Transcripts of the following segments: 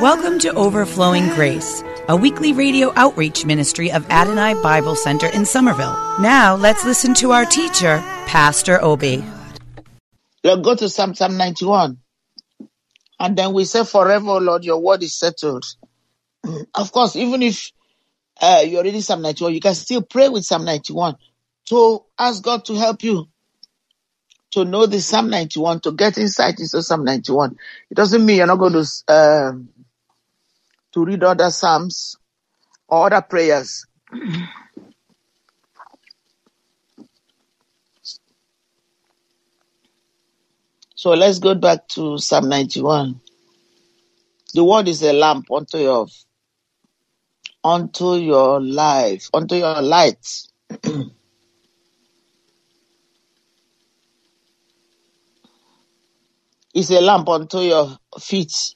Welcome to Overflowing Grace, a weekly radio outreach ministry of Adonai Bible Center in Somerville. Now let's listen to our teacher, Pastor Obi. Lord, go to Psalm, Psalm 91. And then we say, Forever, Lord, your word is settled. Of course, even if uh, you're reading Psalm 91, you can still pray with Psalm 91 to ask God to help you to know the Psalm 91, to get insight into Psalm 91. It doesn't mean you're not going to um, to read other Psalms or other prayers. So let's go back to Psalm 91. The word is a lamp unto your unto your life, unto your light. it's a lamp unto your feet.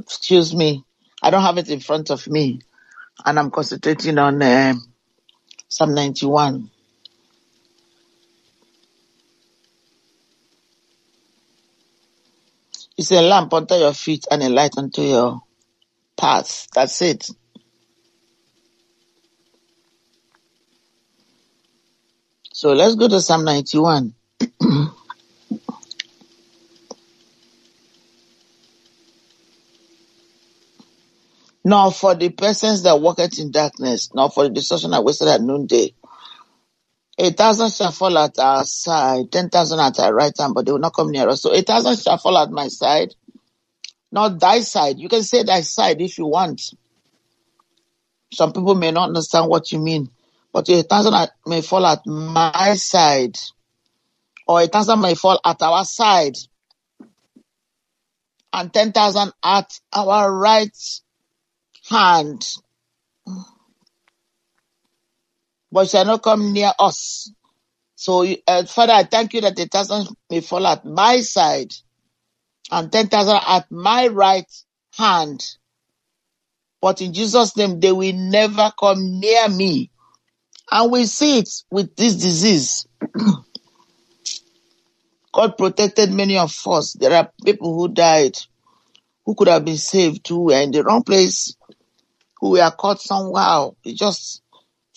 Excuse me. I don't have it in front of me. And I'm concentrating on um Psalm 91. It's a lamp unto your feet and a light unto your path. That's it. So let's go to Psalm 91. Now for the persons that walketh in darkness, now for the destruction that wasted at noonday. A thousand shall fall at our side, ten thousand at our right hand, but they will not come near us. So a thousand shall fall at my side, not thy side. You can say thy side if you want. Some people may not understand what you mean, but a thousand may fall at my side, or a thousand may fall at our side, and ten thousand at our right hand, but shall not come near us. So, uh, Father, I thank you that a thousand may fall at my side and ten thousand at my right hand. But in Jesus' name, they will never come near me. And we see it with this disease. God protected many of us. There are people who died, who could have been saved, who were in the wrong place, who were caught somehow. It just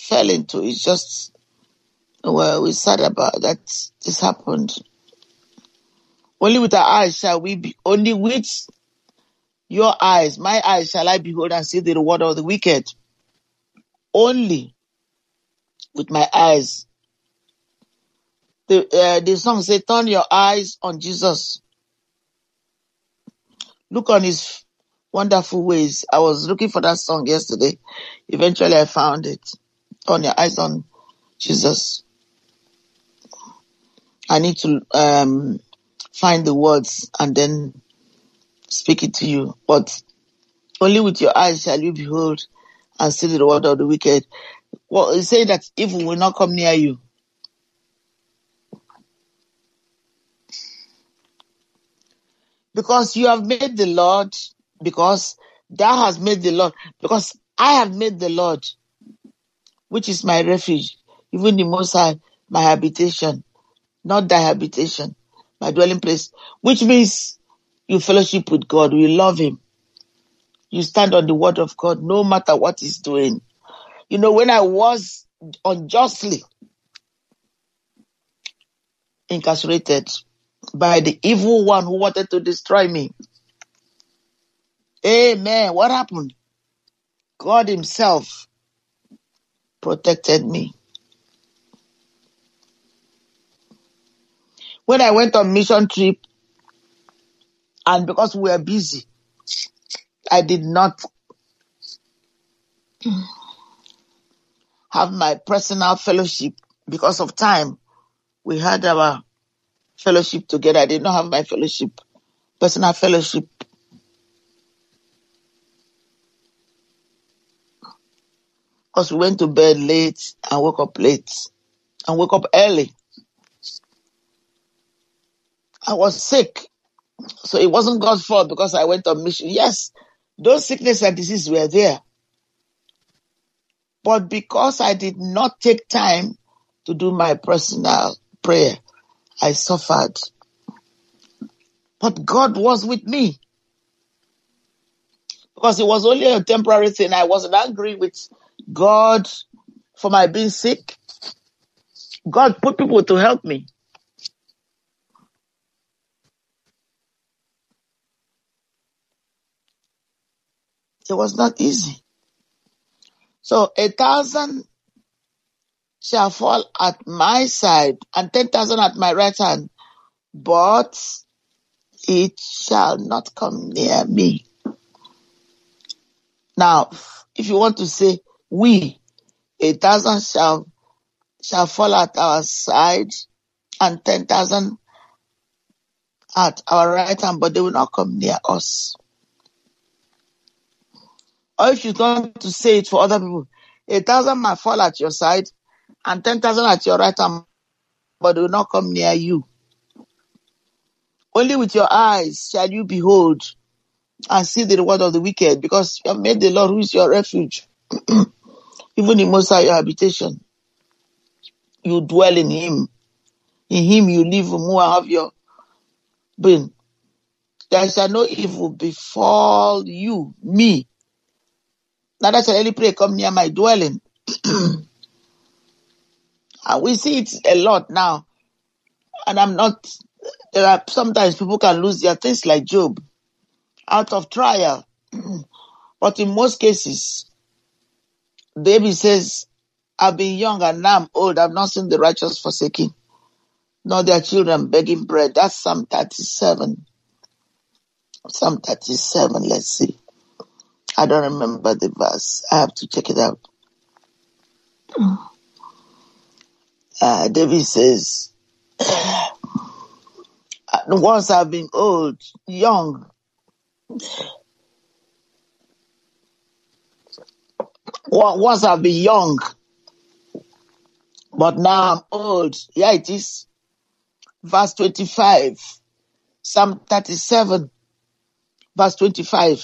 fell into it. Just, well, we're sad about that this happened. Only with our eyes shall we be, only with your eyes, my eyes shall I behold and see the reward of the wicked. Only with my eyes. The, uh, the song say, turn your eyes on Jesus. Look on his wonderful ways. I was looking for that song yesterday. Eventually I found it. Turn your eyes on Jesus. I need to um, find the words and then speak it to you. But only with your eyes shall you behold and see the reward of the wicked. Well, it's saying that evil will not come near you. Because you have made the Lord, because thou hast made the Lord, because I have made the Lord, which is my refuge, even the Most High, my habitation, not thy habitation, my dwelling place, which means you fellowship with God, you love Him, you stand on the word of God, no matter what He's doing. You know, when I was unjustly incarcerated by the evil one who wanted to destroy me, Amen. What happened? God Himself protected me. When I went on mission trip, and because we were busy, I did not have my personal fellowship because of time. We had our fellowship together. I did not have my fellowship, personal fellowship. Because we went to bed late and woke up late and woke up early. I was sick So it wasn't God's fault because I went on mission. Yes, those sickness and diseases were there. But because I did not take time to do my personal prayer, I suffered. But God was with me. Because it was only a temporary thing. I wasn't angry with God for my being sick. God put people to help me. It was not easy. So a thousand shall fall at my side and ten thousand at my right hand, but it shall not come near me. Now, if you want to say we, a thousand shall shall fall at our side and ten thousand at our right hand, but they will not come near us. Or if you want to say it for other people, a thousand might fall at your side and ten thousand at your right hand, but they will not come near you. Only with your eyes shall you behold and see the reward of the wicked, because you have made the Lord who is your refuge, even in most of your habitation. You dwell in him. In him you live, move, and have your being. There shall no evil befall you, me. Neither shall any plague come near my dwelling. and we see it a lot now. And I'm not, there are sometimes people can lose their things like Job out of trial. but in most cases, David says, I've been young and now I'm old. I've not seen the righteous forsaken, nor their children begging bread. That's Psalm 37. Psalm 37, let's see. I don't remember the verse. I have to check it out. Uh, David says, once I've been old, young, once I've been young, but now I'm old. Yeah, it is. Verse 25, Psalm 37, verse 25.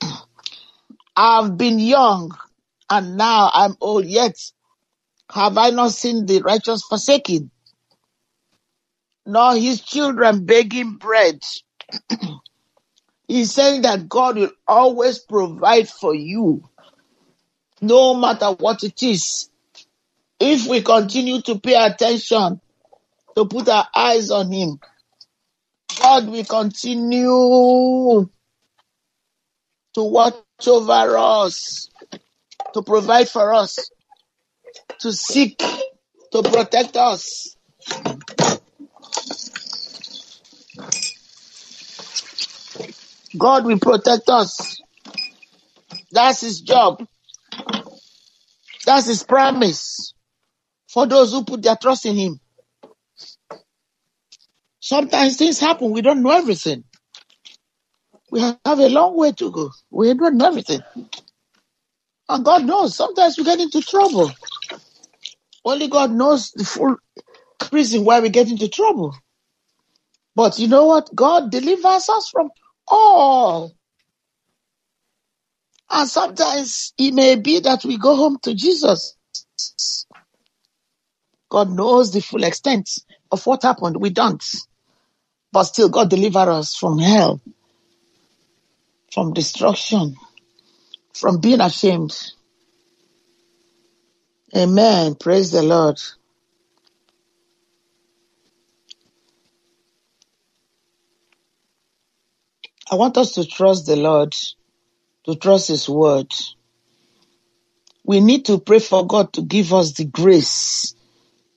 I've been young and now I'm old, yet have I not seen the righteous forsaken, nor his children begging bread. He's saying that God will always provide for you, no matter what it is. If we continue to pay attention, to put our eyes on Him, God will continue to watch over us, to provide for us, to seek, to protect us. God will protect us. That's his job. That's his promise for those who put their trust in him. Sometimes things happen, we don't know everything. We have a long way to go. We don't know everything. And God knows, sometimes we get into trouble. Only God knows the full reason why we get into trouble. But you know what? God delivers us from all. And sometimes it may be that we go home to Jesus. God knows the full extent of what happened. We don't. But still, God deliver us from hell, from destruction, from being ashamed. Amen. Praise the Lord. I want us to trust the Lord, to trust His word. We need to pray for God to give us the grace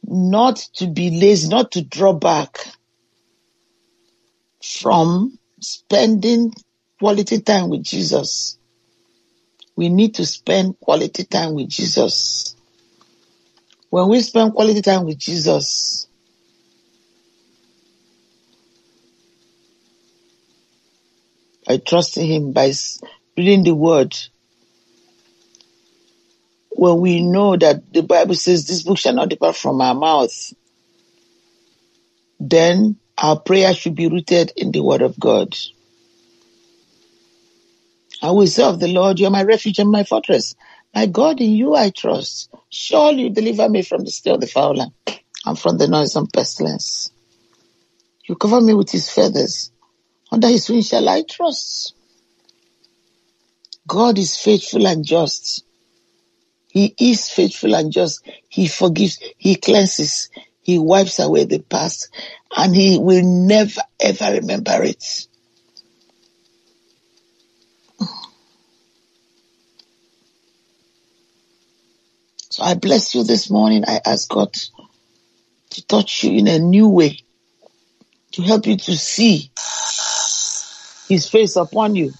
not to be lazy, not to draw back from spending quality time with Jesus. We need to spend quality time with Jesus. When we spend quality time with Jesus, by trusting Him, by reading the Word, when we know that the Bible says this book shall not depart from our mouth, then Our prayer should be rooted in the word of God. I will of the Lord, you are my refuge and my fortress. My God, in you I trust. Surely you deliver me from the snare of the fowler and from the noisome pestilence. You cover me with his feathers. Under his wings shall I trust. God is faithful and just. He is faithful and just. He forgives, he cleanses, he wipes away the past, and he will never ever remember it. So I bless you this morning. I ask God to touch you in a new way, to help you to see his face upon you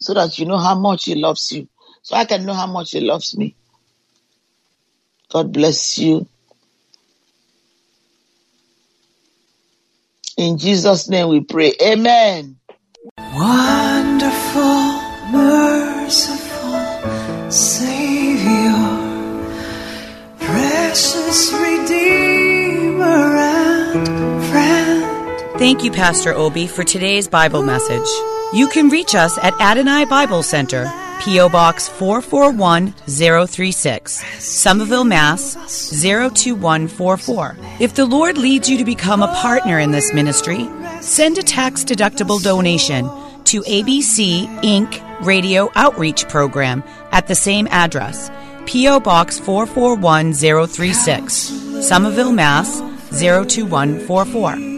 so that you know how much he loves you. So I can know how much he loves me. God bless you. In Jesus' name we pray. Amen. Wonderful, merciful Savior, precious Redeemer Thank you, Pastor Obi, for today's Bible message. You can reach us at Adonai Bible Center, P.O. Box 441036, Somerville, Mass. 02144. If the Lord leads you to become a partner in this ministry, send a tax deductible donation to ABC Inc. Radio Outreach Program at the same address, P.O. Box 441036, Somerville, Mass. 02144